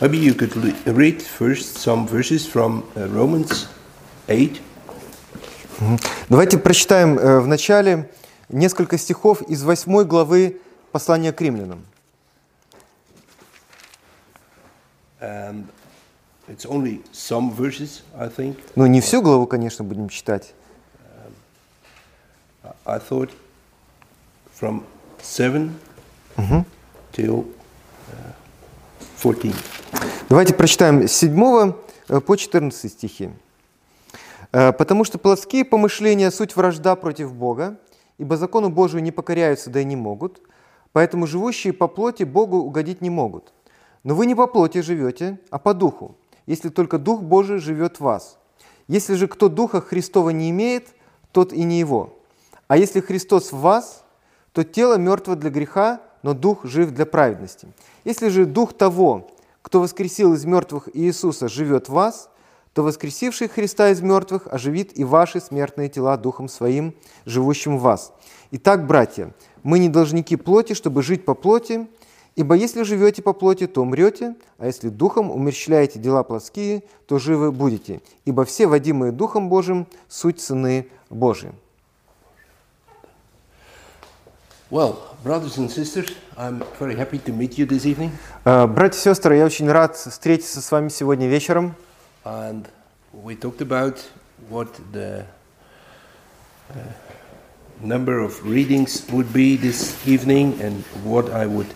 Maybe you could read first some verses from uh, Romans 8. Давайте прочитаем э, в начале несколько стихов из 8 главы послания к римлянам. And it's only some verses, I think. Ну, не всю главу, конечно, будем читать. I thought from 7 till uh, 14. Давайте прочитаем с 7 э, по 14 стихи. «Э, «Потому что плотские помышления – суть вражда против Бога, ибо закону Божию не покоряются, да и не могут, поэтому живущие по плоти Богу угодить не могут. Но вы не по плоти живете, а по духу, если только Дух Божий живет в вас. Если же кто Духа Христова не имеет, тот и не его. А если Христос в вас, то тело мертво для греха, но Дух жив для праведности. Если же Дух того, кто воскресил из мертвых Иисуса, живет в вас, то воскресивший Христа из мертвых оживит и ваши смертные тела Духом Своим, живущим в вас. Итак, братья, мы не должники плоти, чтобы жить по плоти, ибо если живете по плоти, то умрете, а если Духом умерщвляете дела плотские, то живы будете, ибо все водимые Духом Божиим – суть сыны Божии». Well, brothers and sisters, I'm very happy to meet you this evening. Э, Братья и сестры, я очень рад встретиться с вами сегодня вечером. And we talked about what the uh, number of readings would be this evening and what I would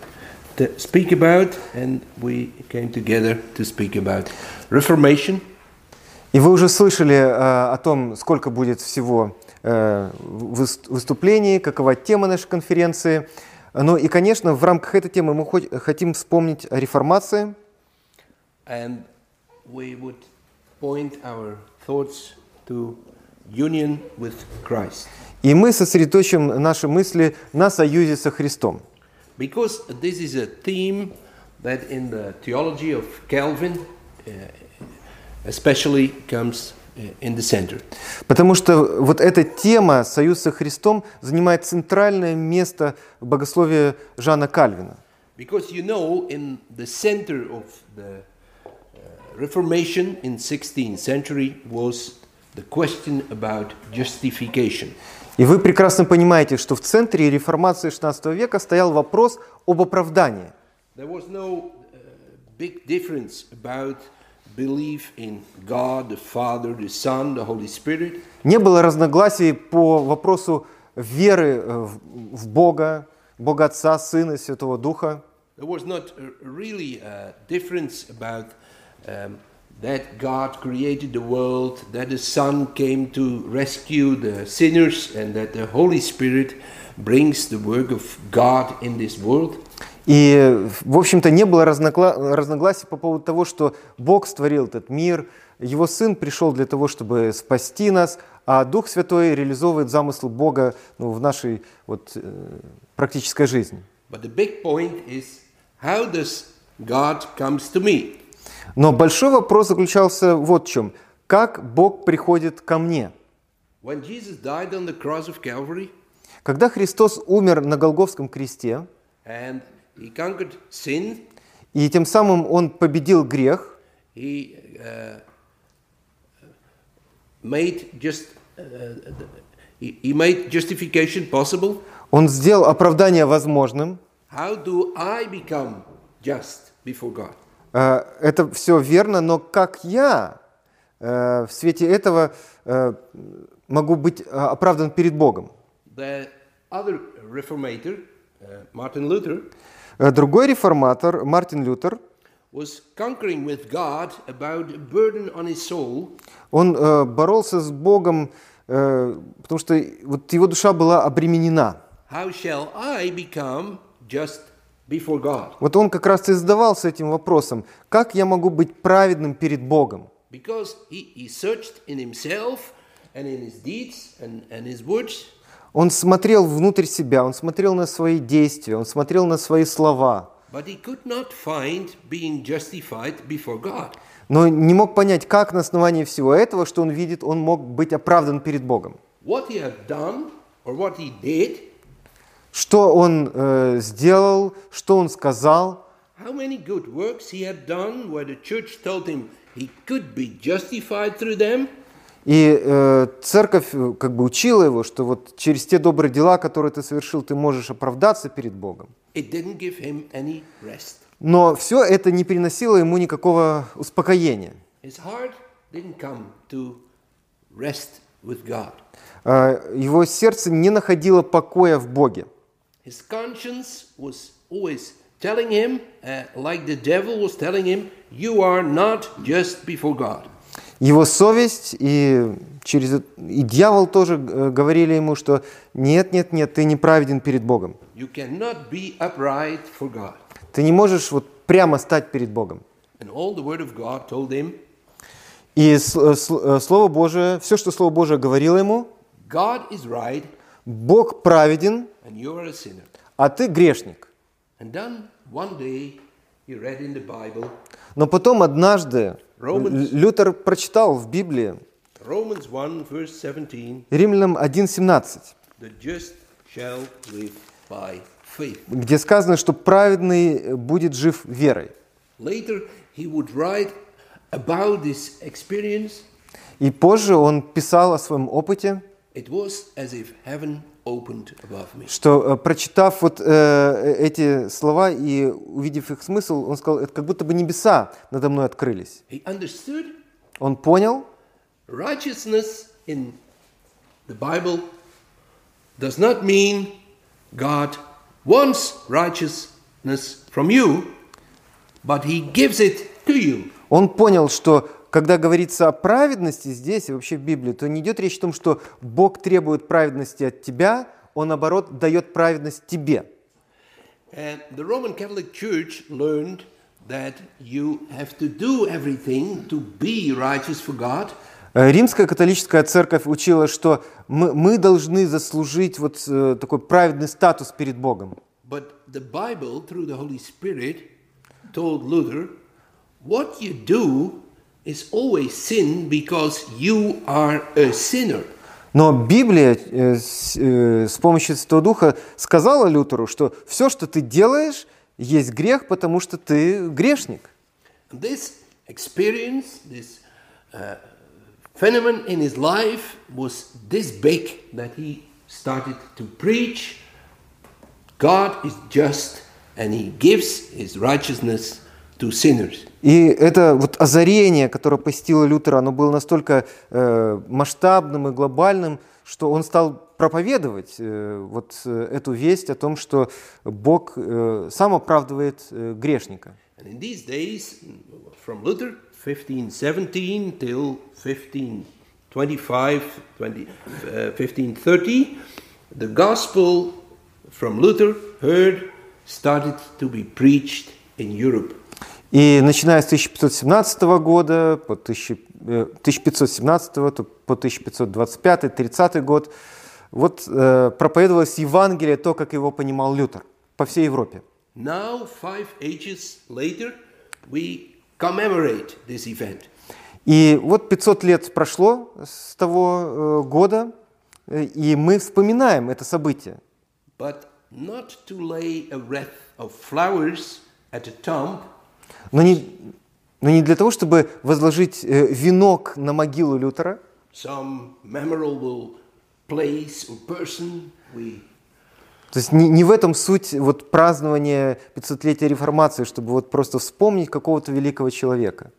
speak about. And we came together to speak about Reformation, И вы уже слышали э, о том, сколько будет всего э, выс- выступлений, какова тема нашей конференции. Ну и, конечно, в рамках этой темы мы хо- хотим вспомнить о реформации. and we would point our thoughts to union with Christ. И мы сосредоточим наши мысли на союзе со Христом. Because this is a theme that in the theology of Calvin uh, especially comes in the center. Потому что вот эта тема «Союз со Христом» занимает центральное место в богословии Жана Кальвина. Because you know, in the center of the Reformation in 16th century was the question about justification. И вы прекрасно понимаете, что в центре реформации XVI века стоял вопрос об оправдании. There was no uh, big difference about belief in God, the Father, the Son, the Holy Spirit. Не было разногласий по вопросу веры э, в в Бога, Бога Отца, Сына, Святого Духа. There was not uh, really a difference about um, that God created the world, that the Son came to rescue the sinners, and that the Holy Spirit brings the work of God in this world. И, в общем-то, не было разногла- разногласий по поводу того, что Бог створил этот мир, Его Сын пришел для того, чтобы спасти нас, а Дух Святой реализовывает замысл Бога ну, в нашей вот, э, практической жизни. Но большой вопрос заключался вот в чем. Как Бог приходит ко мне? Calvary Когда Христос умер на Голговском кресте, and he conquered sin, и тем самым Он победил грех, he uh, made just uh, he, he made justification possible. Он сделал оправдание возможным. How do I become just before God? Э, Это все верно, но как я э, в свете этого э, могу быть э, оправдан перед Богом? The other reformator, uh, Martin Luther, Э, Другой реформатор, Мартин Лютер, он э, боролся с Богом, э, потому что вот его душа была обременена. Вот он как раз и задавался этим вопросом, как я могу быть праведным перед Богом? Because he, he searched in himself and in his deeds and, and his words, Он смотрел внутрь себя, он смотрел на свои действия, он смотрел на свои слова, но не мог понять, как на основании всего этого, что он видит, он мог быть оправдан перед Богом. Что он э, сделал, что он сказал, how many good works he had done where the church told him he could be justified through them. И э, церковь э, как бы учила его, что вот через те добрые дела, которые ты совершил, ты можешь оправдаться перед Богом. Но все это не приносило ему никакого успокоения. Э, Его сердце не находило покоя в Боге. His conscience was always telling him, uh, like the devil was telling him, you are not just before God. Его совесть и, через, и дьявол тоже э, говорили ему, что нет, нет, нет, ты неправеден перед Богом. Ты не можешь вот прямо стать перед Богом. Him, И э, э, Слово Божие, все, что Слово Божие говорило ему, right Бог праведен, а ты грешник. Но потом однажды Лютер прочитал в Библии, Romans 1, verse 17, Римлянам 1.17, the just shall live by faith. где сказано, что праведный будет жив верой. И позже он писал о своем опыте, It was as if heaven opened above me. что, э, прочитав вот э, эти слова и увидев их смысл, он сказал, это как будто бы небеса надо мной открылись. He understood Он понял, righteousness in the Bible does not mean God wants righteousness from you, but he gives it to you. он понял, что когда говорится о праведности здесь и вообще в Библии, то не идет речь о том, что Бог требует праведности от тебя, он, наоборот, дает праведность тебе. And the Roman Catholic Church learned that you have to do everything to be righteous for God. Э, Римская католическая церковь учила, что мы, мы должны заслужить вот э, такой праведный статус перед Богом. But the Bible, through the Holy Spirit, told Luther, what you do is always sin because you are a sinner. Но Библия э, с, э, помощью Святого Духа сказала Лютеру, что все, что ты делаешь, есть грех, потому что ты грешник. This experience, this uh, phenomenon in his life was this big that he started to preach God is just and he gives his righteousness. И это вот озарение, которое посетило Лютера, оно было настолько э, масштабным и глобальным, что он стал проповедовать э, вот э, эту весть о том, что Бог э, сам оправдывает э, грешника. And in these days, from Luther, 1517 till 1525, 20, uh, 1530, the gospel from Luther heard started to be preached in Europe. И начиная с 1517 года по 1000, э, 1517 то по 1525-30 год вот э, проповедовалось Евангелие, то, как его понимал Лютер, по всей Европе. Now, five ages later, we commemorate this event. И вот 500 лет прошло с того э, года, э, и мы вспоминаем это событие. But not to lay a wreath of flowers at the tomb, Но не, но не для того, чтобы возложить э, венок на могилу Лютера, то есть не, не в этом суть вот празднования 500-летия реформации, чтобы вот просто вспомнить какого-то великого человека.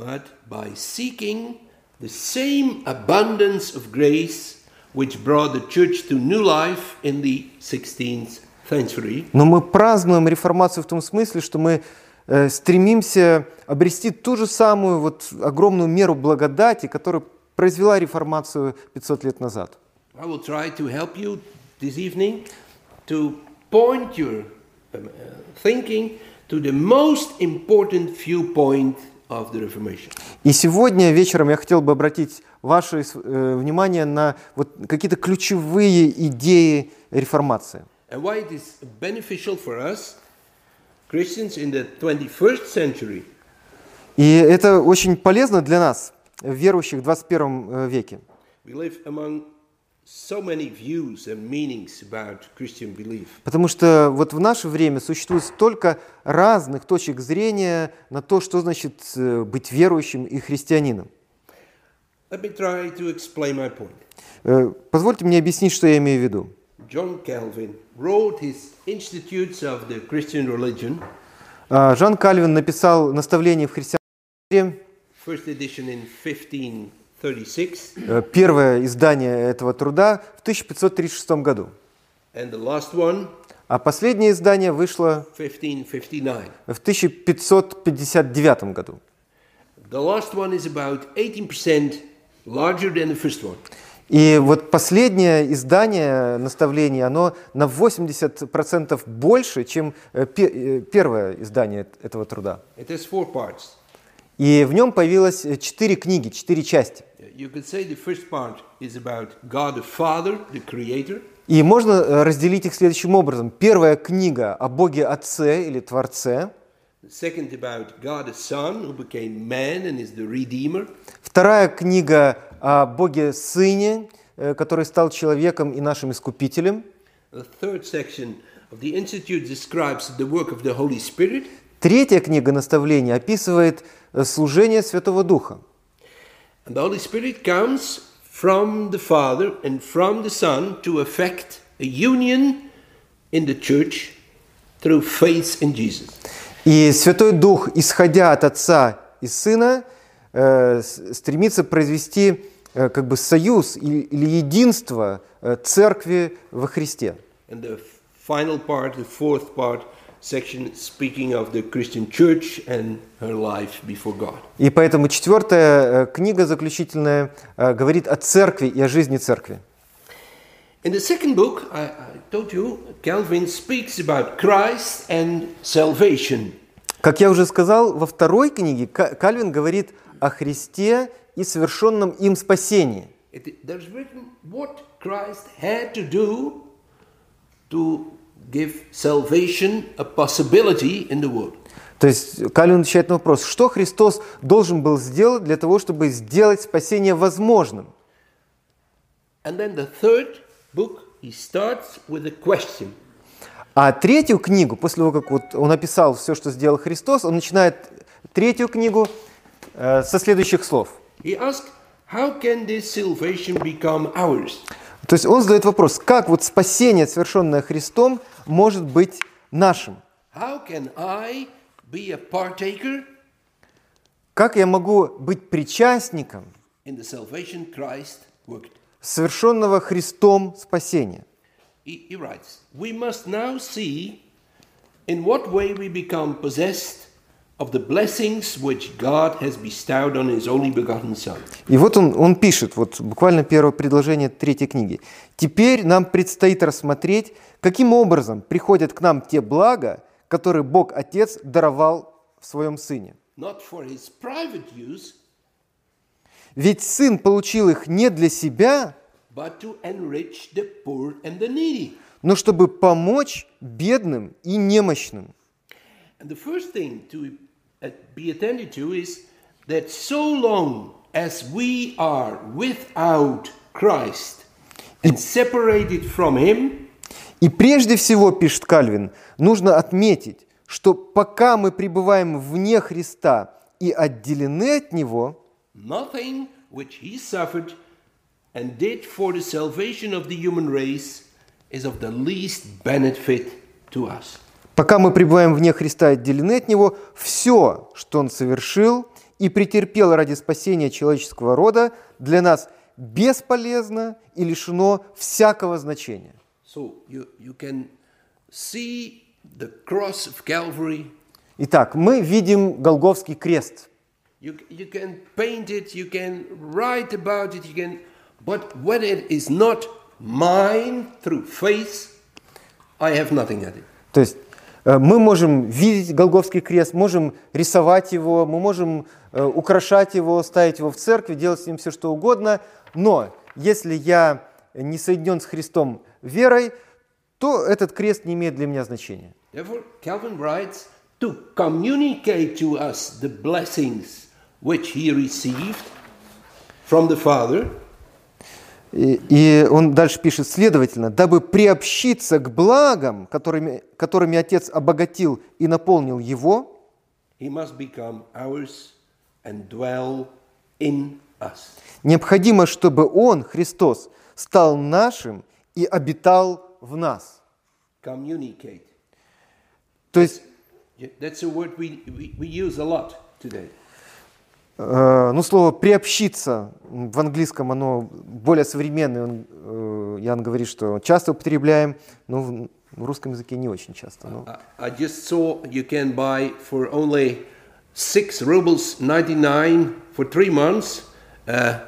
but by seeking the same abundance of grace which brought the church to new life in the 16th century, Но мы празднуем реформацию в том смысле, что мы стремимся обрести ту же самую вот огромную меру благодати, которая произвела реформацию 500 лет назад. I will try to help you this evening to point your uh, thinking to the most important viewpoint of the Reformation. И сегодня вечером я хотел бы обратить ваше э, внимание на вот какие-то ключевые идеи реформации. And why it is beneficial for us, Christians in the 21st century, И это очень полезно для нас, верующих в 21 веке. We live among so many views and meanings about Christian belief. Потому что вот в наше время существует столько разных точек зрения на то, что значит э, быть верующим и христианином. Let me try to explain my point. Э, Позвольте мне объяснить, что я имею в виду. John Calvin wrote his Institutes of the Christian Religion, А, Жан Кальвин написал наставление в христианстве, first edition in 1536, э, первое издание этого труда в 1536 году. and the last one, А последнее издание вышло 1559. в 1559 году. The last one is about 18% larger than the first one. И вот последнее издание наставлений, оно на 80% больше, чем э, э, первое издание этого труда. И в нем появилось э, четыре книги, четыре части. И можно разделить их следующим образом. Первая книга о Боге Отце или Творце. Вторая книга о Боге Сыне, э, который стал человеком и нашим искупителем. Третья книга наставлений описывает э, служение Святого Духа. And the Holy Spirit comes from the Father and from the Son to effect a union in the church through faith in Jesus. И Святой Дух, исходя от Отца и Сына, э, стремится произвести э, как бы союз или единство э, церкви во Христе. And the final part, the fourth part, section speaking of the Christian church and her life before God. И поэтому четвертая э, книга заключительная э, говорит о церкви и о жизни церкви. In the second book, I, I told you, Calvin speaks about Christ and salvation. Как я уже сказал, во второй книге Ка- Кальвин говорит о Христе и совершенном им спасении. То есть Кальвин отвечает на вопрос, что Христос должен был сделать для того, чтобы сделать спасение возможным. And then the third book, he starts with a question. А третью книгу, после того, как вот он описал все, что сделал Христос, он начинает третью книгу со следующих слов. He asks, How can this salvation become ours? То есть он задает вопрос, как вот спасение, совершенное Христом, может быть нашим? How can I be a partaker Как я могу быть причастником in the salvation Christ worked? совершенного Христом спасения? He, he writes, We must now see in what way we become possessed И вот он, он пишет, вот буквально первое предложение третьей книги. «Теперь нам предстоит рассмотреть, каким образом приходят к нам те блага, которые Бог Отец даровал в Своем Сыне. Not for His private use, Ведь Сын получил их не для себя, but to enrich the poor and the needy. но чтобы помочь бедным и немощным». And the first thing to be attended to is that so long as we are without Christ and separated from Him, И прежде всего, пишет Кальвин, нужно отметить, что пока мы пребываем вне Христа и отделены от Него, nothing which He suffered and did for the salvation of the human race is of the least benefit to us. Пока мы пребываем вне Христа и отделены от Него, все, что Он совершил и претерпел ради спасения человеческого рода, для нас бесполезно и лишено всякого значения. So you, you can see the cross of Calvary Итак, мы видим Голговский крест. You, you can paint it, you can write about it, you can, but when it is not mine through faith, I have nothing at it. То есть мы можем видеть Голговский крест, можем рисовать его, мы можем э, украшать его, ставить его в церкви, делать с ним все, что угодно, но если я не соединен с Христом верой, то этот крест не имеет для меня значения. To communicate to us the blessings which he received from the Father, И, и он дальше пишет, следовательно, дабы приобщиться к благам, которыми, которыми Отец обогатил и наполнил его, необходимо, чтобы Он, Христос, стал нашим и обитал в нас. То есть, That's a word we, we, we use a lot today. Э, ну, слово «приобщиться» в английском, оно более современное. Э, Ян говорит, что часто употребляем, но в, русском языке не очень часто. ну. I, I just saw you can buy for only 6 rubles 99 for three months uh,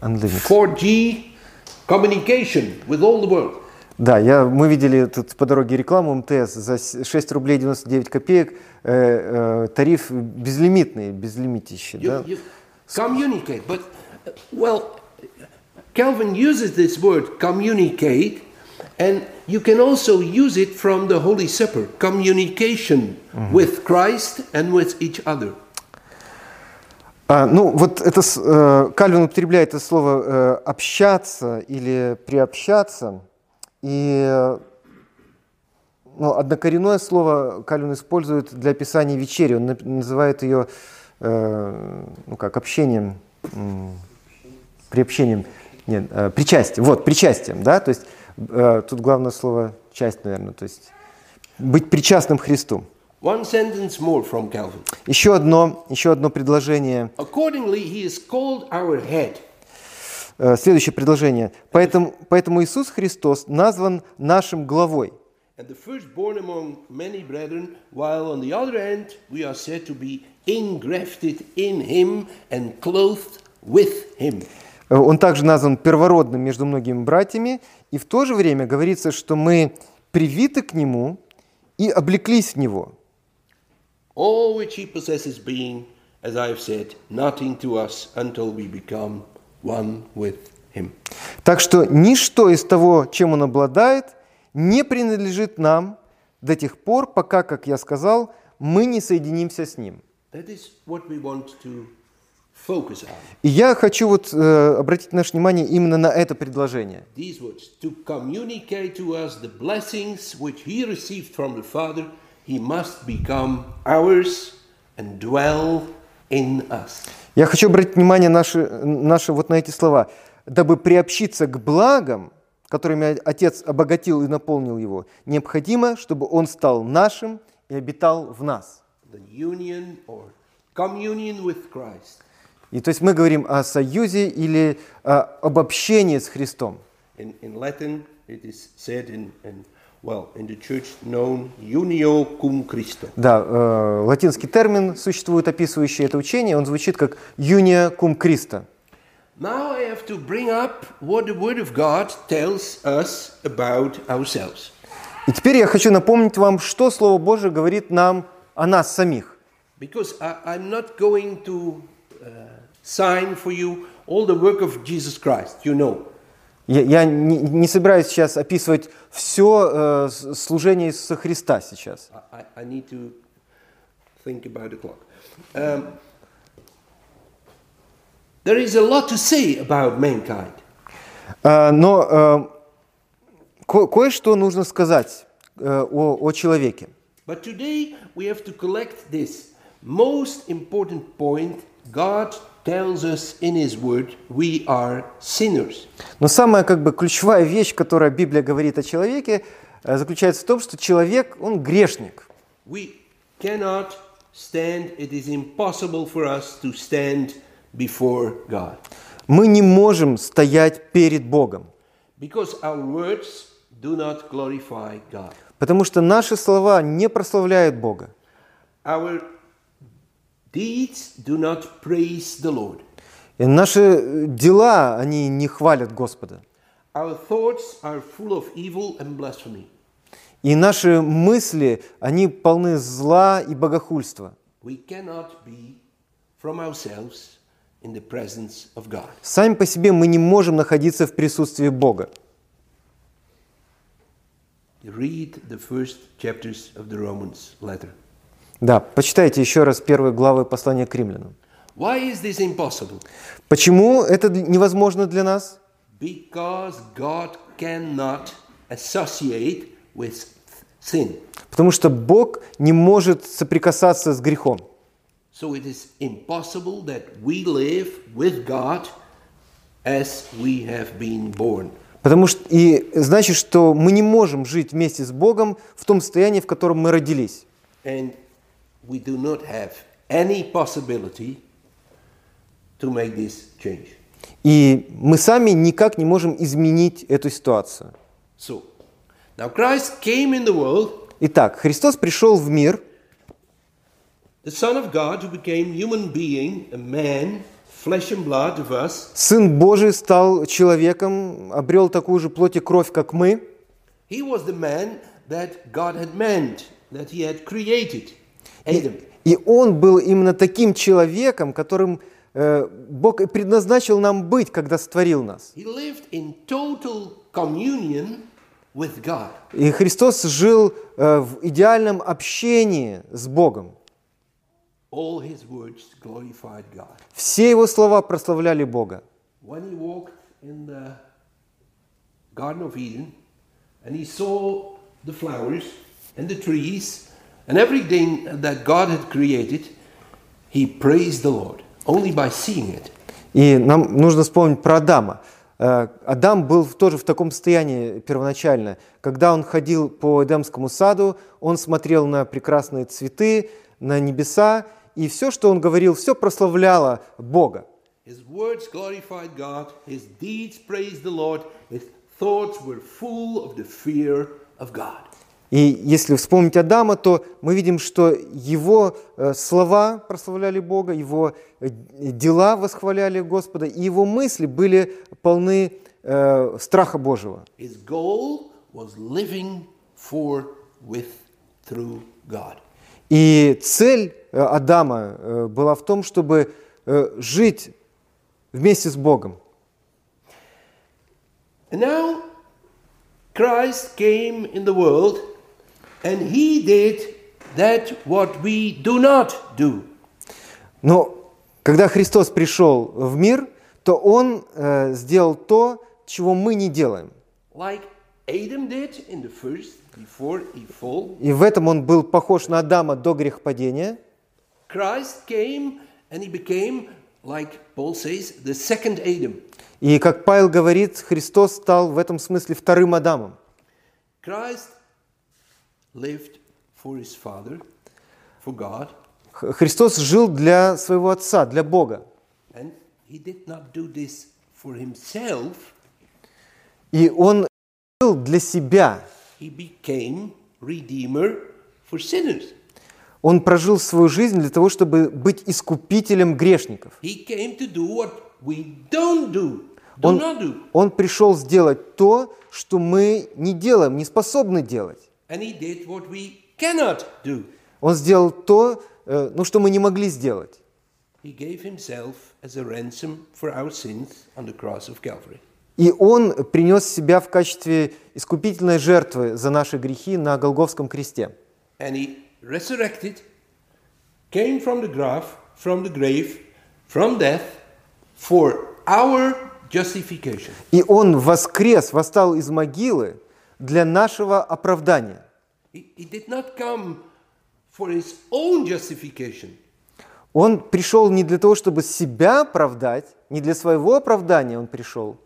Unlimited. 4G communication with all the world. Да, я, мы видели тут по дороге рекламу МТС за с- 6 рублей 99 копеек, э, э, тариф безлимитный, безлимитище. You, Да? you communicate, but well, Calvin uses this word communicate, and you can also use it from the Holy Supper communication with Christ and with each other. А, ну, вот это, э, Кальвин употребляет это слово э, «общаться» или «приобщаться», и ну, однокоренное слово Кальвин использует для описания вечери, он называет ее, э, ну как, общением, приобщением, нет, э, причастием, вот, причастием, да, то есть э, тут главное слово «часть», наверное, то есть быть причастным Христу. One sentence more from Calvin. Еще одно, еще одно предложение Accordingly, he is called our head. Э, Следующее предложение. Поэтому, поэтому Иисус Христос назван нашим главой. Brethren, end Он также назван первородным между многими братьями, и в то же время говорится, что мы привиты к Нему и облеклись в Него. All which he possesses being, as I have said, nothing to us until we become one with him. Так что ничто из того, чем Он обладает, не принадлежит нам до тех пор, пока, как я сказал, мы не соединимся с Ним. That is what we want to focus on. И я хочу вот э, обратить наше внимание именно на это предложение. Father, he must become ours and dwell in us. Я хочу обратить внимание наше, наше вот на эти слова. Дабы приобщиться к благам, которыми Отец обогатил и наполнил его, необходимо, чтобы Он стал нашим и обитал в нас. И то есть мы говорим о союзе или о- об общении с Христом. In, in Latin, it is said in, in, well, in the church known unio cum Christo. Да, э, латинский термин существует, описывающий это учение, он звучит как «юния cum Christa». Now I have to bring up what the Word of God tells us about ourselves. И теперь я хочу напомнить вам, что Слово Божие говорит нам о нас самих. Because I, I'm not going to uh, sign for you all the work of Jesus Christ, you know. Я, я не, не собираюсь сейчас описывать все служение Иисуса Христа сейчас. I, I- need to think about the clock. Um, there is a lot to say about mankind. А, но э, ко- кое-что нужно сказать э, о, о человеке. But today we have to collect this most important point God tells us in His Word we are sinners. Но самая как бы ключевая вещь, которая Библия говорит о человеке, э, заключается в том, что человек, он грешник. We cannot stand, it is impossible for us to stand before God. Мы не можем стоять перед Богом, Because our words do not glorify God. потому что наши слова не прославляют Бога. Our deeds do not praise the Lord. И наши э, дела, они не хвалят Господа. Our thoughts are full of evil and blasphemy. И наши мысли, они полны зла и богохульства. We cannot be from ourselves in the presence of God. Сами по себе мы не можем находиться в присутствии Бога. Read the first chapters of the Romans letter. Да, почитайте еще раз первые главы послания к римлянам. Why is this impossible? Почему это невозможно для нас? Because God cannot associate with sin. Потому что Бог не может соприкасаться с грехом. So it is impossible that we live with God as we have been born. Потому что и значит, что мы не можем жить вместе с Богом в том состоянии, в котором мы родились. And we do not have any possibility to make this change. И мы сами никак не можем изменить эту ситуацию. So, now Christ came in the world, Итак, Христос пришел в мир, the Son of God who became human being, a man, flesh and blood of us. Сын Божий стал человеком, обрел такую же плоть и кровь, как мы. He was the man that God had meant, that he had created, И он был именно таким человеком, которым э, Бог и предназначил нам быть, когда створил нас. И Христос жил э, в идеальном общении с Богом. Все его слова прославляли Бога. Garden of Eden and he saw the flowers and the trees and everything that God had created, he praised the Lord only by seeing it. И нам нужно вспомнить про Адама. Э, Адам был тоже в таком состоянии первоначально. Когда он ходил по Эдемскому саду, он смотрел на прекрасные цветы, на небеса, и все, что он говорил, все прославляло Бога. His words glorified God, his deeds praised the Lord, his thoughts were full of the fear of God. И если вспомнить Адама, то мы видим, что его э, слова прославляли Бога, его э, дела восхваляли Господа, и его мысли были полны э, страха Божьего. И цель э, Адама была в том, чтобы жить вместе с Богом. And now Christ came in the world and he did that what we do not do. Но когда Христос пришел в мир, то Он э, сделал то, чего мы не делаем. Like Adam did in the first, before he fall. И в этом Он был похож на Адама до грехопадения. Christ came and he became, like Paul says, the second Adam. И, как Павел говорит, Христос стал в этом смысле вторым Адамом. Christ lived for his Father, for God, Х- Христос жил для своего Отца, для Бога. and he did not do this for himself. И Он жил для себя. He became Redeemer for sinners. Он прожил свою жизнь для того, чтобы быть искупителем грешников. Он, он пришел сделать то, что мы не делаем, не способны делать. Он сделал то, э, ну, что мы не могли сделать. И Он принес себя в качестве искупительной жертвы за наши грехи на Голговском кресте. And he resurrected, came from the grave, from the grave, from death, for our justification. И Он воскрес, восстал из могилы для нашего оправдания. Он пришел не для того, чтобы себя оправдать, не для своего оправдания Он пришел.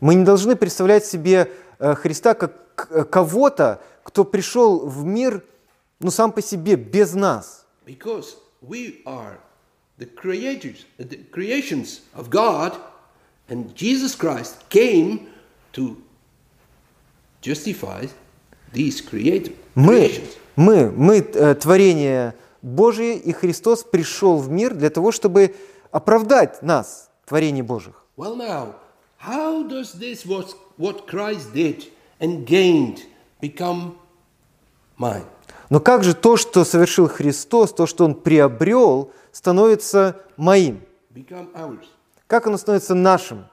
Мы не должны представлять себе э, Христа как к- кого-то, кто пришел в мир, ну, сам по себе, без нас. Because we are the creators, uh, the creations of God, and Jesus Christ came to justify these created Мы, creations. мы, мы э, творение Божие, и Христос пришел в мир для того, чтобы оправдать нас, творение Божьих. Well, now, how does this what, what Christ did and gained become mine? Но как же то, что совершил Христос, то, что Он приобрел, становится моим? Как оно становится нашим?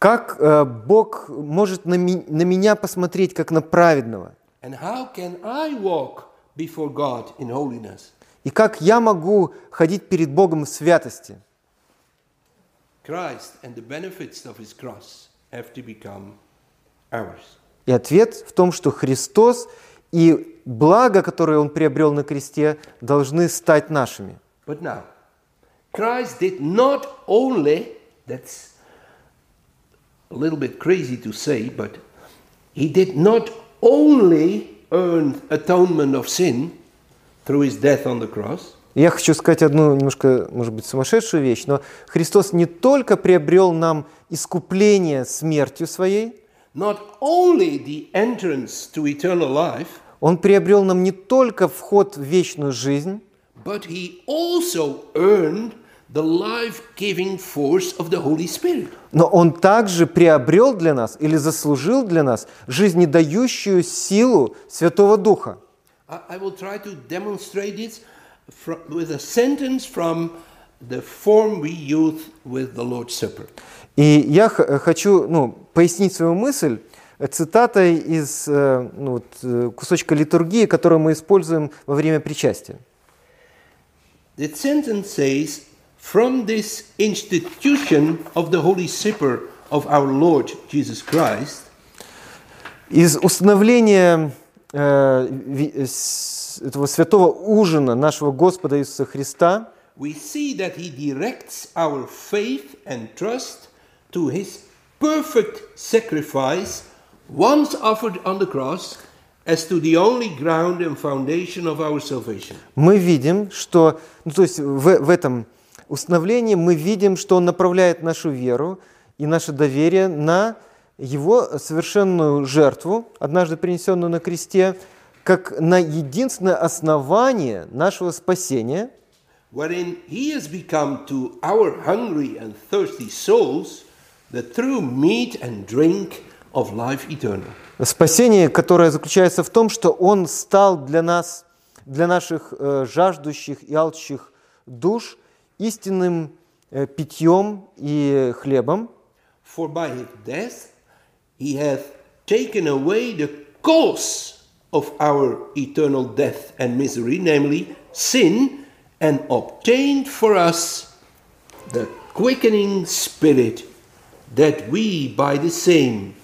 Как э, Бог может на, ми- на меня посмотреть, как на праведного? И как я могу ходить перед Богом в святости? И ответ в том, что Христос и благо, которое Он приобрел на кресте, должны стать нашими. But now, Christ did not only, that's a little bit crazy to say, but he did not only earn atonement of sin through his death on the cross, Я хочу сказать одну немножко, может быть, сумасшедшую вещь, но Христос не только приобрел нам искупление смертью своей, not only the entrance to eternal life, Он приобрел нам не только вход в вечную жизнь, but he also earned the life-giving force of the Holy Spirit. но Он также приобрел для нас или заслужил для нас жизнедающую силу Святого Духа. I, will try to demonstrate fro- with a sentence from the form we use with the Lord's Supper. И я х- хочу ну, пояснить свою мысль э, цитатой из э, ну, вот, э, кусочка литургии, которую мы используем во время причастия. The sentence says, From this institution of the Holy Supper of our Lord Jesus Christ, Из установления э, этого святого ужина нашего Господа Иисуса Христа we see that he directs our faith and trust to his perfect sacrifice once offered on the cross as to the only ground and foundation of our salvation. мы видим, что, ну, то есть в, в этом установлении мы видим, что Он направляет нашу веру и наше доверие на Его совершенную жертву, однажды принесенную на кресте, как на единственное основание нашего спасения, wherein he has become to our hungry and thirsty souls the true meat and drink of life eternal. спасение, которое заключается в том, что Он стал для нас, для наших э, жаждущих и алчущих душ истинным э, питьем и хлебом, For by his death he hath taken away the cause of our eternal death and misery, namely sin, and obtained for us the quickening spirit, that we by the same,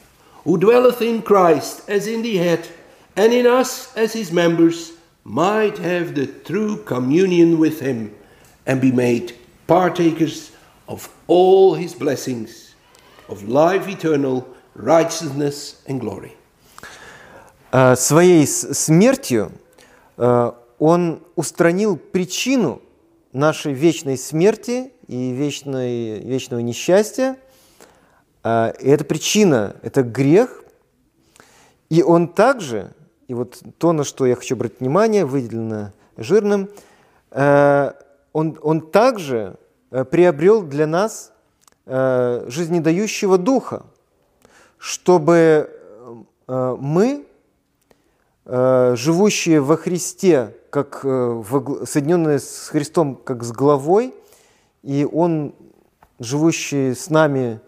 who dwelleth in Christ as in the head, and in us as his members, might have the true communion with him, and be made partakers of all his blessings, of life eternal, righteousness, and glory. Э, Своей с- смертью э, Он устранил причину нашей вечной смерти и вечной, вечного несчастья. Э, И эта причина – это грех. И Он также, и вот то, на что я хочу обратить внимание, выделено жирным, э, Он, он также э, приобрел для нас э, жизнедающего Духа, чтобы мы, живущие во Христе, как соединенные с Христом как с главой, и Он, живущий с нами,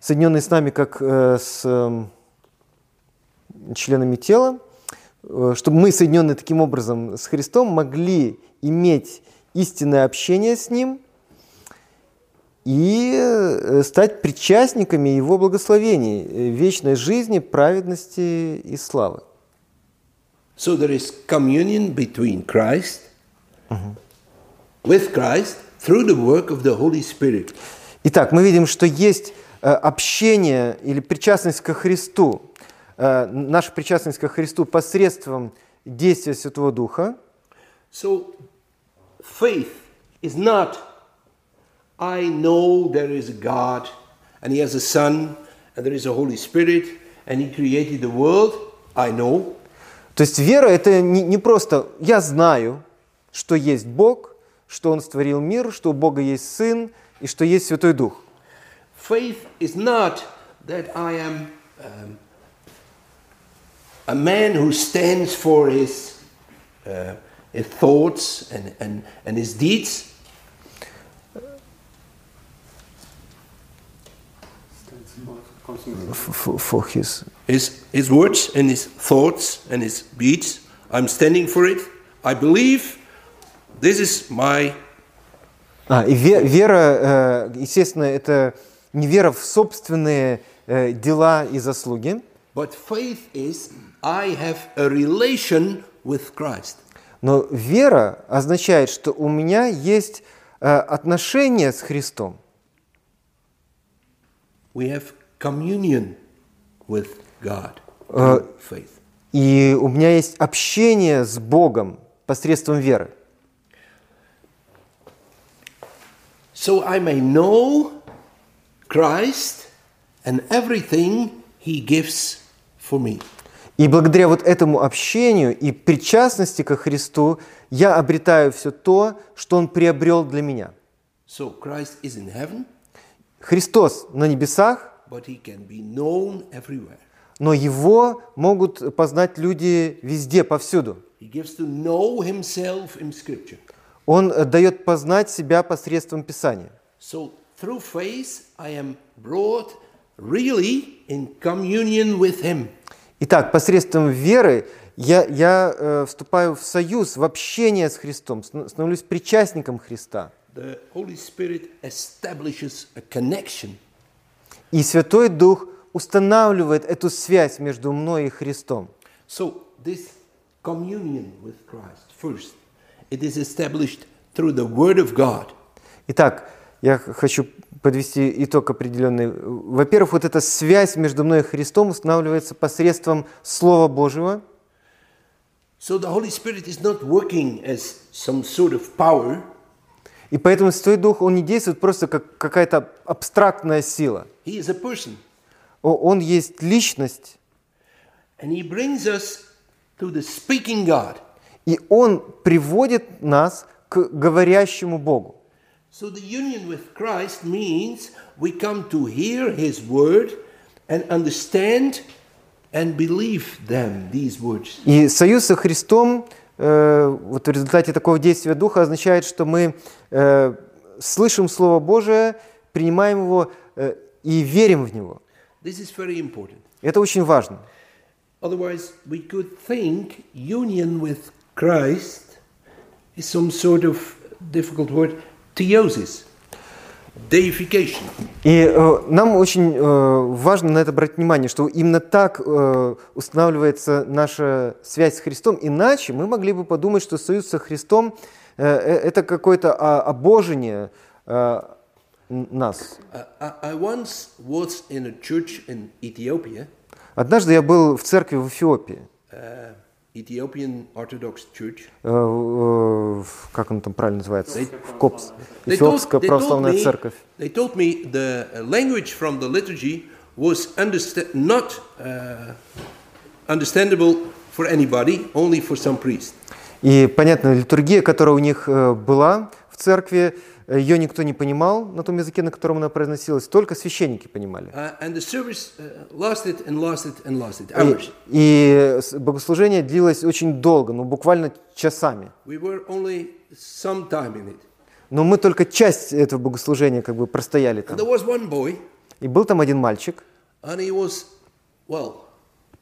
соединенный с нами как э, с э, членами тела, э, чтобы мы, соединенные таким образом с Христом, могли иметь истинное общение с Ним и э, стать причастниками Его благословений, вечной жизни, праведности и славы. So there is communion between Christ, with Christ, through the work of the Holy Spirit. Итак, мы видим, что есть общение или причастность ко Христу, э, наша причастность ко Христу посредством действия Святого Духа. So faith is not, I know there is a God, and He has a Son, and there is a Holy Spirit, and He created the world. I know. То есть вера – это не, не просто «я знаю, что есть Бог, что Он створил мир, что у Бога есть Сын и что есть Святой Дух». Faith is not that I am um, a man who stands for his, uh, his thoughts and, and, and his deeds. f- for his his, his words and his thoughts and his deeds. I'm standing for it. I believe this is my А, и ве- вера, э, естественно, это не вера в собственные э, дела и заслуги, but faith is I have a relation with Christ. но вера означает, что у меня есть э, отношение с Христом. We have communion with God faith. И у меня есть общение с Богом посредством веры. So I may know Christ and everything he gives for me. И благодаря вот этому общению и причастности ко Христу я обретаю все то, что Он приобрел для меня. So Christ is in heaven, Христос на небесах, but he can be known everywhere. но Его могут познать люди везде, повсюду. He gives to know himself in Scripture. Он э, дает познать себя посредством Писания. So through faith, I am brought really in communion with him. Итак, посредством веры я, я э, вступаю в союз, в общение с Христом, ст- становлюсь причастником Христа. The Holy Spirit establishes a connection. И Святой Дух устанавливает эту связь между мной и Христом. So this communion with Christ, first, it is established through the Word of God. Итак, я хочу подвести итог определенный. Во-первых, вот эта связь между мной и Христом устанавливается посредством Слова Божьего. So the Holy Spirit is not working as some sort of power, И поэтому Святой Дух, Он не действует просто как какая-то абстрактная сила. He is a person. Он есть личность, And He brings us to the speaking God. и Он приводит нас к говорящему Богу. So the union with Christ means we come to hear His word and understand and believe them, these words. И союз со Христом э, вот в результате такого действия Духа означает, что мы э, слышим Слово Божие, принимаем его э, и верим в него. This is very important. Это очень важно. Otherwise, we could think union with Christ is some sort of difficult word, theosis, deification. И э, нам очень э, важно на это брать внимание, что именно так э, устанавливается наша связь с Христом. Иначе мы могли бы подумать, что союз со Христом э, э, это какое-то а, обожение э, нас. I- I once was in a church in Ethiopia, Однажды я был в церкви в Эфиопии. uh, Ethiopian Orthodox Church. Э, э, как он там правильно называется? В Копс. Эфиопская православная церковь. they told me the language from the liturgy was not uh, understandable for anybody, only for some priest. И, понятно, литургия, которая у них э, была в церкви, ее никто не понимал на том языке, на котором она произносилась, только священники понимали. Uh, uh, И, богослужение длилось очень долго, ну буквально часами. Но мы только часть этого богослужения как бы простояли там. И был там один мальчик, and he was, well,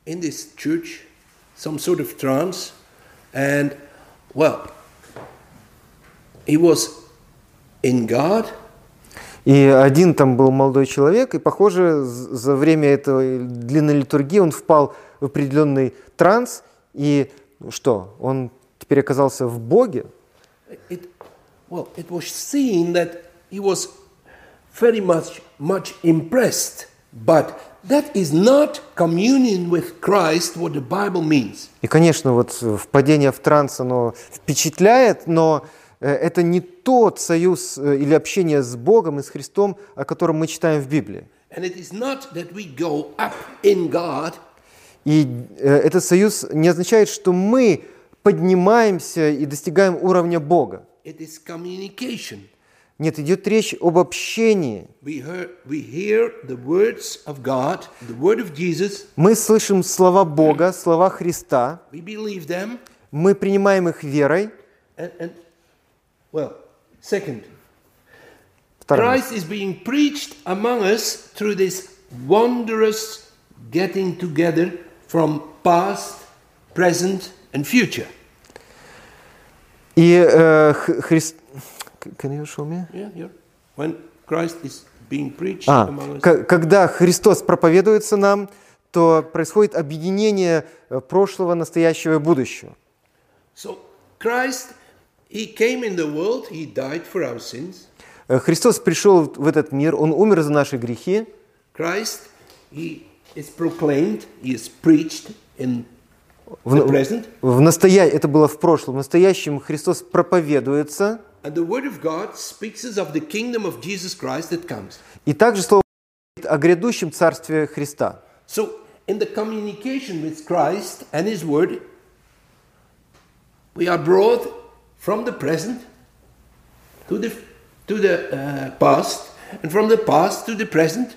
in this church, some sort of trance, and, well, he was in God, и один там был молодой человек, и, похоже, за время этой длинной литургии он впал в определенный транс, и ну что, он теперь оказался в Боге, it, well, it was seen that he was very much, much impressed, but that is not communion with Christ, what the Bible means. И, конечно, вот впадение в транс, оно впечатляет, но это не тот союз э, или общение с Богом и с Христом, о котором мы читаем в Библии. И э, этот союз не означает, что мы поднимаемся и достигаем уровня Бога. Нет, идет речь об общении. Мы слышим слова Бога, слова Христа, мы принимаем их верой. and, and well, second, Второе. Christ is being preached among us through this wondrous getting together from past, present, and future. И э, Христ... Can you show me? Yeah, yeah. When Christ is being preached А, among us. когда Христос проповедуется нам, то происходит объединение э, прошлого, настоящего и будущего. So Christ, Э, Христос пришел в этот мир, Он умер за наши грехи. Christ, He is proclaimed, He is preached in В, the в настоя... Это было в прошлом. В настоящем Христос проповедуется. И также Слово говорит о грядущем Царстве Христа. So, in the communication with Christ and His Word, we are brought from the present to the, to the uh, past, and from the past to the present,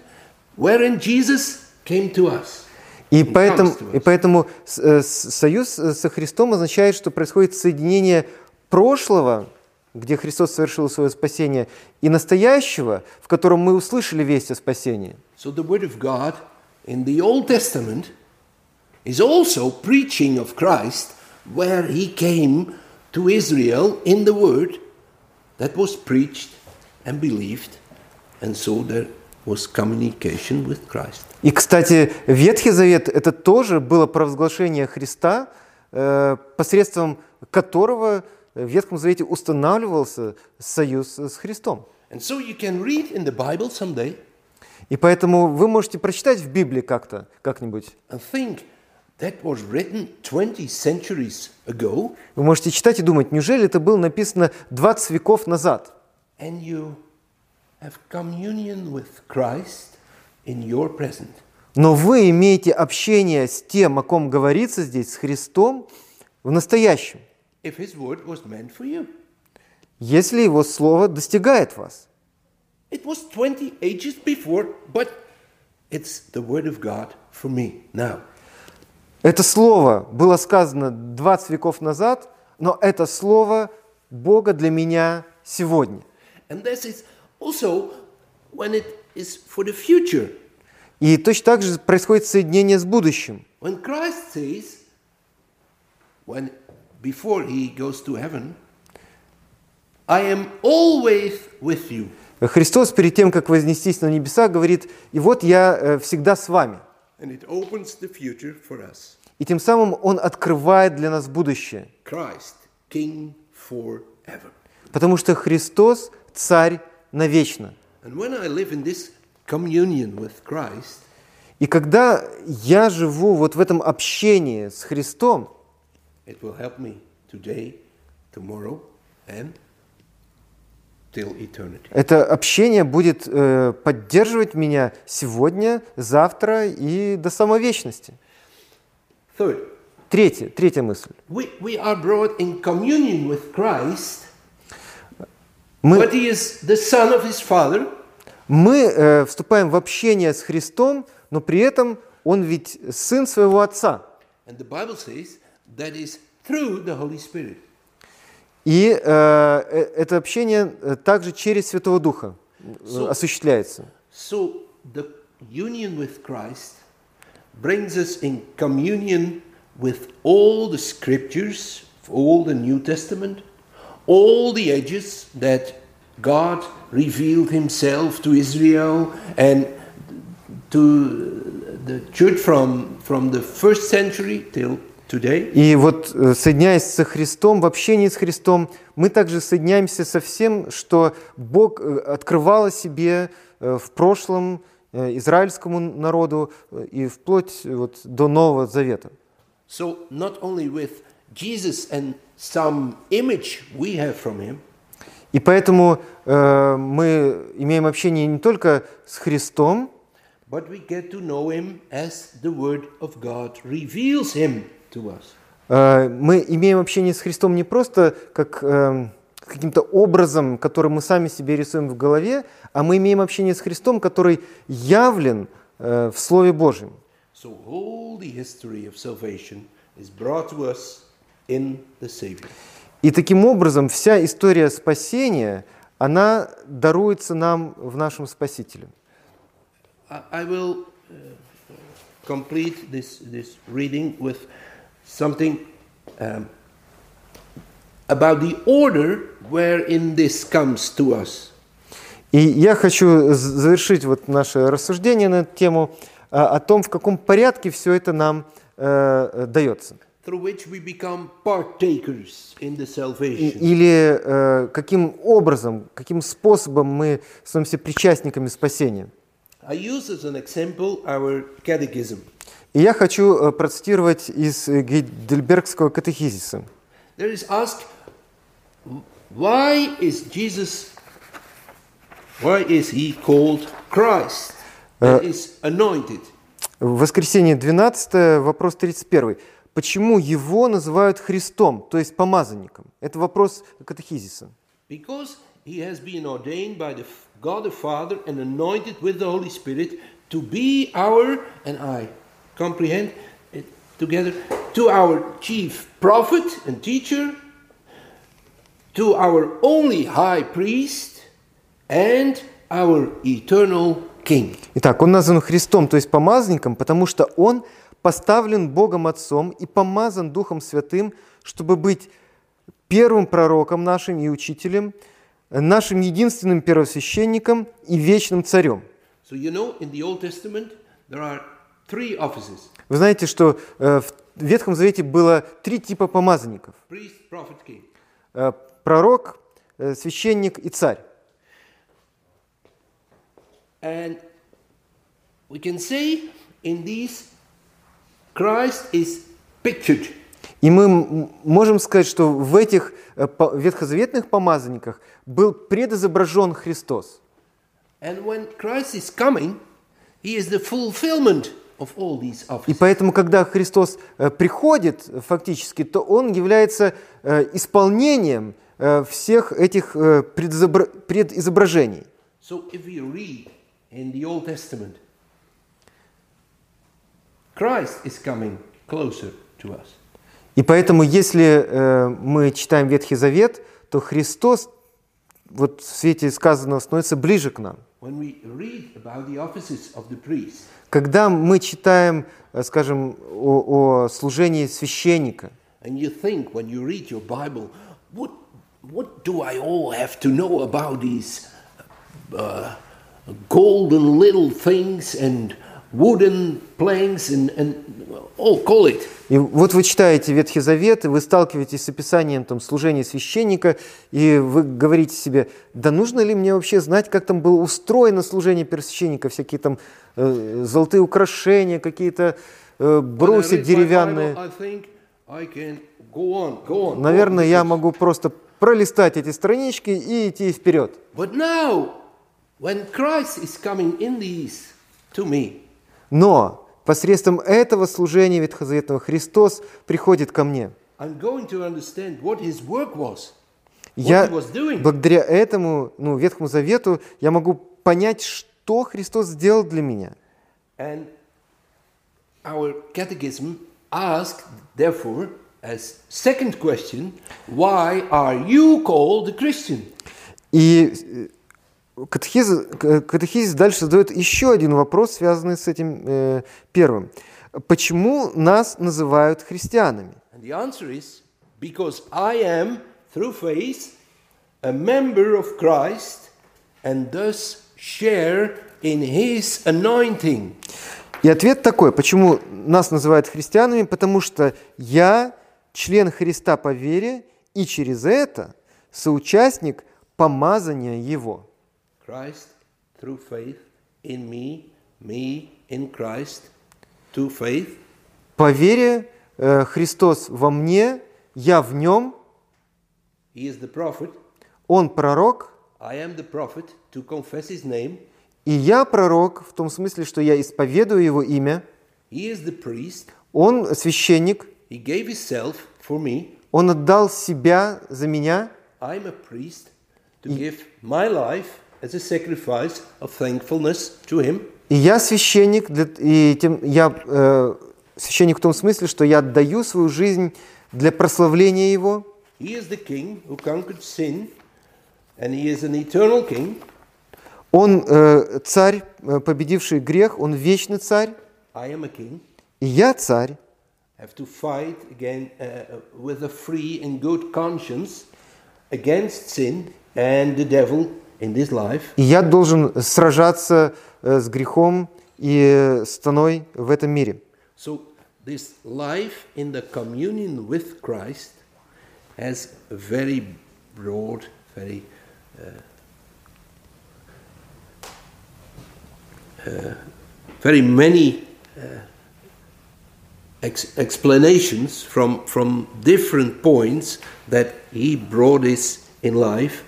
wherein Jesus came to us. И поэтому, и поэтому э, союз э, со Христом означает, что происходит соединение прошлого, где Христос совершил свое спасение, и настоящего, в котором мы услышали весть о спасении. So, the Word of God in the Old Testament is also preaching of Christ, where He came to Israel in the Word that was preached and believed, and so there was communication with Christ. И, кстати, Ветхий Завет – это тоже было провозглашение Христа, э, посредством которого в Ветхом Завете устанавливался союз с Христом. And so you can read in the Bible someday И поэтому вы можете прочитать в Библии как-то, как-нибудь. and think that was written 20 centuries ago, Вы можете читать и думать, неужели это было написано 20 веков назад? and you have communion with Christ in your present. Но вы имеете общение с тем, о ком говорится здесь, с Христом, в настоящем, If His Word was meant for you. если Его Слово достигает вас. It was 20 ages before, but it's the Word of God for me now. Это Слово было сказано 20 веков назад, но это Слово Бога для меня сегодня. И точно так же происходит соединение с будущим. When Christ says, when before he goes to heaven, I am always with you. Христос перед тем, как вознестись на небеса, говорит, «И вот я э, всегда с вами». And it opens the future for us. И тем самым Он открывает для нас будущее. Christ, King forever. Потому что Христос – Царь навечно. And when I live in this communion with Christ, И когда я живу вот в этом общении с Христом, it will help me today, tomorrow, and. Это общение будет э, поддерживать меня сегодня, завтра и до самой вечности. Third, Третье, третья мысль. we, we are brought in communion with Christ, Мы, but he is the Son of his Father, мы э, вступаем в общение с Христом, но при этом Он ведь сын своего Отца. and the Bible says that is through the Holy Spirit. И э, э, это общение э, также через Святого Духа э, So- осуществляется. So the union with Christ brings us in communion with all the scriptures, all the New Testament, all the ages that God revealed himself to Israel and to the church from, from the first century till today. И вот э, соединяясь со Христом, в общении с Христом, мы также соединяемся со всем, что Бог э, открывал о себе э, в прошлом израильскому народу и вплоть вот до Нового Завета. So not only with Jesus and some image we have from him, И поэтому э, мы имеем общение не только с Христом, But we get to know him as the Word of God reveals him to us. Мы имеем общение с Христом не просто как э, каким-то образом, который мы сами себе рисуем в голове, а мы имеем общение с Христом, который явлен э, в Слове Божьем. So all the history of salvation is brought to us in the Savior. И таким образом вся история спасения, она даруется нам в нашем Спасителе. I, will complete this, this reading with something um, about the order wherein this comes to us. И я хочу завершить вот наше рассуждение на эту тему а, о том, в каком порядке все это нам э, дается. through which we become partakers in the И- salvation. или э, каким образом, каким способом мы становимся причастниками спасения. I use as an example our catechism. И я хочу э, процитировать из э, Гейдельбергского катехизиса. There is asked, why is Jesus, why is he called Christ? That is anointed. В воскресенье 12, вопрос 31. Почему его называют Христом, то есть помазанником? Это вопрос катехизиса. Because he has been ordained by the God the Father and anointed with the Holy Spirit to be our, and I comprehend it together, to our chief prophet and teacher, to our only high priest, and our eternal king. Итак, он назван Христом, то есть помазанником, потому что он поставлен Богом Отцом и помазан Духом Святым, чтобы быть первым пророком нашим и учителем, нашим единственным первосвященником и вечным царем. So you know, in the Old Testament, there are Вы знаете, что э, в Ветхом Завете было три типа помазанников. Э, Пророк, э, священник и царь. And we can say in these, Christ is pictured. И мы можем сказать, что в этих ветхозаветных помазанниках был предизображен Христос. And when Christ is coming, he is the fulfillment И поэтому, когда Христос э, приходит э, фактически, то Он является э, исполнением всех этих предизобра- предизображений. И поэтому, если мы читаем Ветхий Завет, то Христос вот в свете сказанного становится ближе к нам. When we read about the offices of the priest, Когда мы читаем, э, скажем, о, о служении священника, and you think when you read your Bible, what, what do I all have to know about these uh, golden little things and wooden planks and, and oh, call it. И вот вы читаете Ветхий Завет, и вы сталкиваетесь с описанием там, служения священника, и вы говорите себе, да нужно ли мне вообще знать, как там было устроено служение первосвященника, всякие там э, золотые украшения, какие-то э, my деревянные. Наверное, я могу просто пролистать эти странички и идти вперед. Но посредством этого служения ветхозаветного Христос приходит ко мне. Я благодаря этому, ну, Ветхому Завету, я могу понять, что Христос сделал для меня. Asked, therefore, as second question, why are you called a Christian? И э, катехиз, к- катехизис дальше задает еще один вопрос, связанный с этим э, первым. Почему нас называют христианами? Is am, faith, Christ. И ответ такой, почему нас называют христианами, потому что я член Христа по вере и через это соучастник помазания Его. Christ through faith in me, me in Christ, to faith, По вере э, Христос во мне, я в нем, he is the prophet, Он пророк, I am the prophet to confess his name, и я пророк в том смысле, что я исповедую Его имя, he is the priest, Он священник, he gave himself for me, Он отдал себя за меня, I'm a priest to give my life и я священник, для- и тем, я э, священник в том смысле, что я отдаю свою жизнь для прославления Его, He is the king who conquered sin, and he is an eternal king. Он э, царь, э, победивший грех, он вечный царь, I am a king. и я царь. have to fight again uh, with a free and good conscience against sin and the devil. И я должен сражаться э, с грехом и страной в этом мире. So this life in the communion with Christ has a very broad, very uh, uh, very many uh, ex- explanations from from different points that he brought this in life.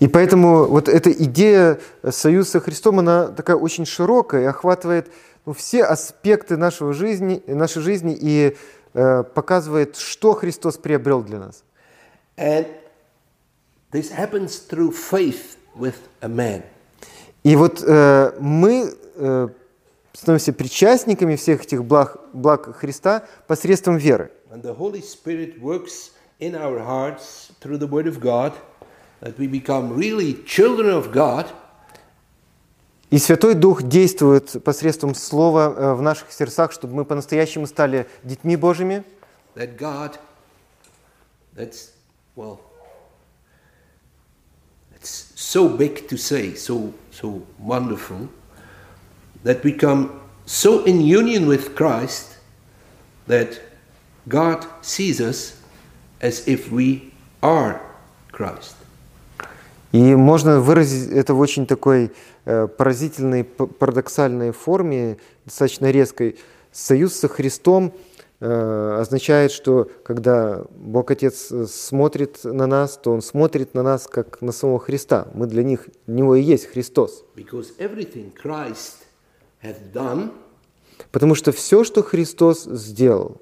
И поэтому вот эта идея союза со Христом, она такая очень широкая и охватывает ну, все аспекты нашего жизни, нашей жизни и э, показывает, что Христос приобрел для нас. And this happens through faith with a man. И вот э, мы э, становимся причастниками всех этих благ, благ Христа посредством веры. And the Holy Spirit works in our hearts through the Word of God that we become really children of God. И Святой Дух действует посредством Слова э, в наших сердцах, чтобы мы по-настоящему стали детьми Божьими. That God, that's, well, it's so big to say, so, so wonderful, that we come so in union with Christ that God sees us as if we are Christ. И можно выразить это в очень такой э, поразительной, парадоксальной форме, достаточно резкой. Союз со Христом э, означает, что когда Бог Отец э, смотрит на нас, то Он смотрит на нас как на самого Христа. Мы для них, для Него и есть Христос. Done Потому что все, что Христос сделал,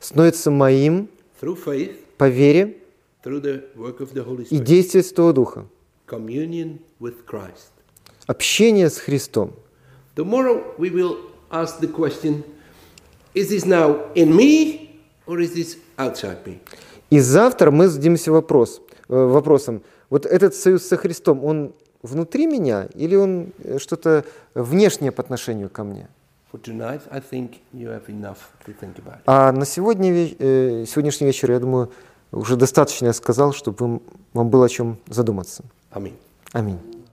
становится моим faith, по вере и действие Святого Духа. Общение с Христом. Tomorrow we will ask the question is this now in me or is this outside me? И завтра мы зададимся вопрос, э, вопросом, вот этот союз со Христом, он внутри меня или он э, что-то внешнее по отношению ко мне? А на сегодня, э, сегодняшний вечер, я думаю, уже достаточно я сказал, чтобы вам- было о чем задуматься. Amen. Аминь.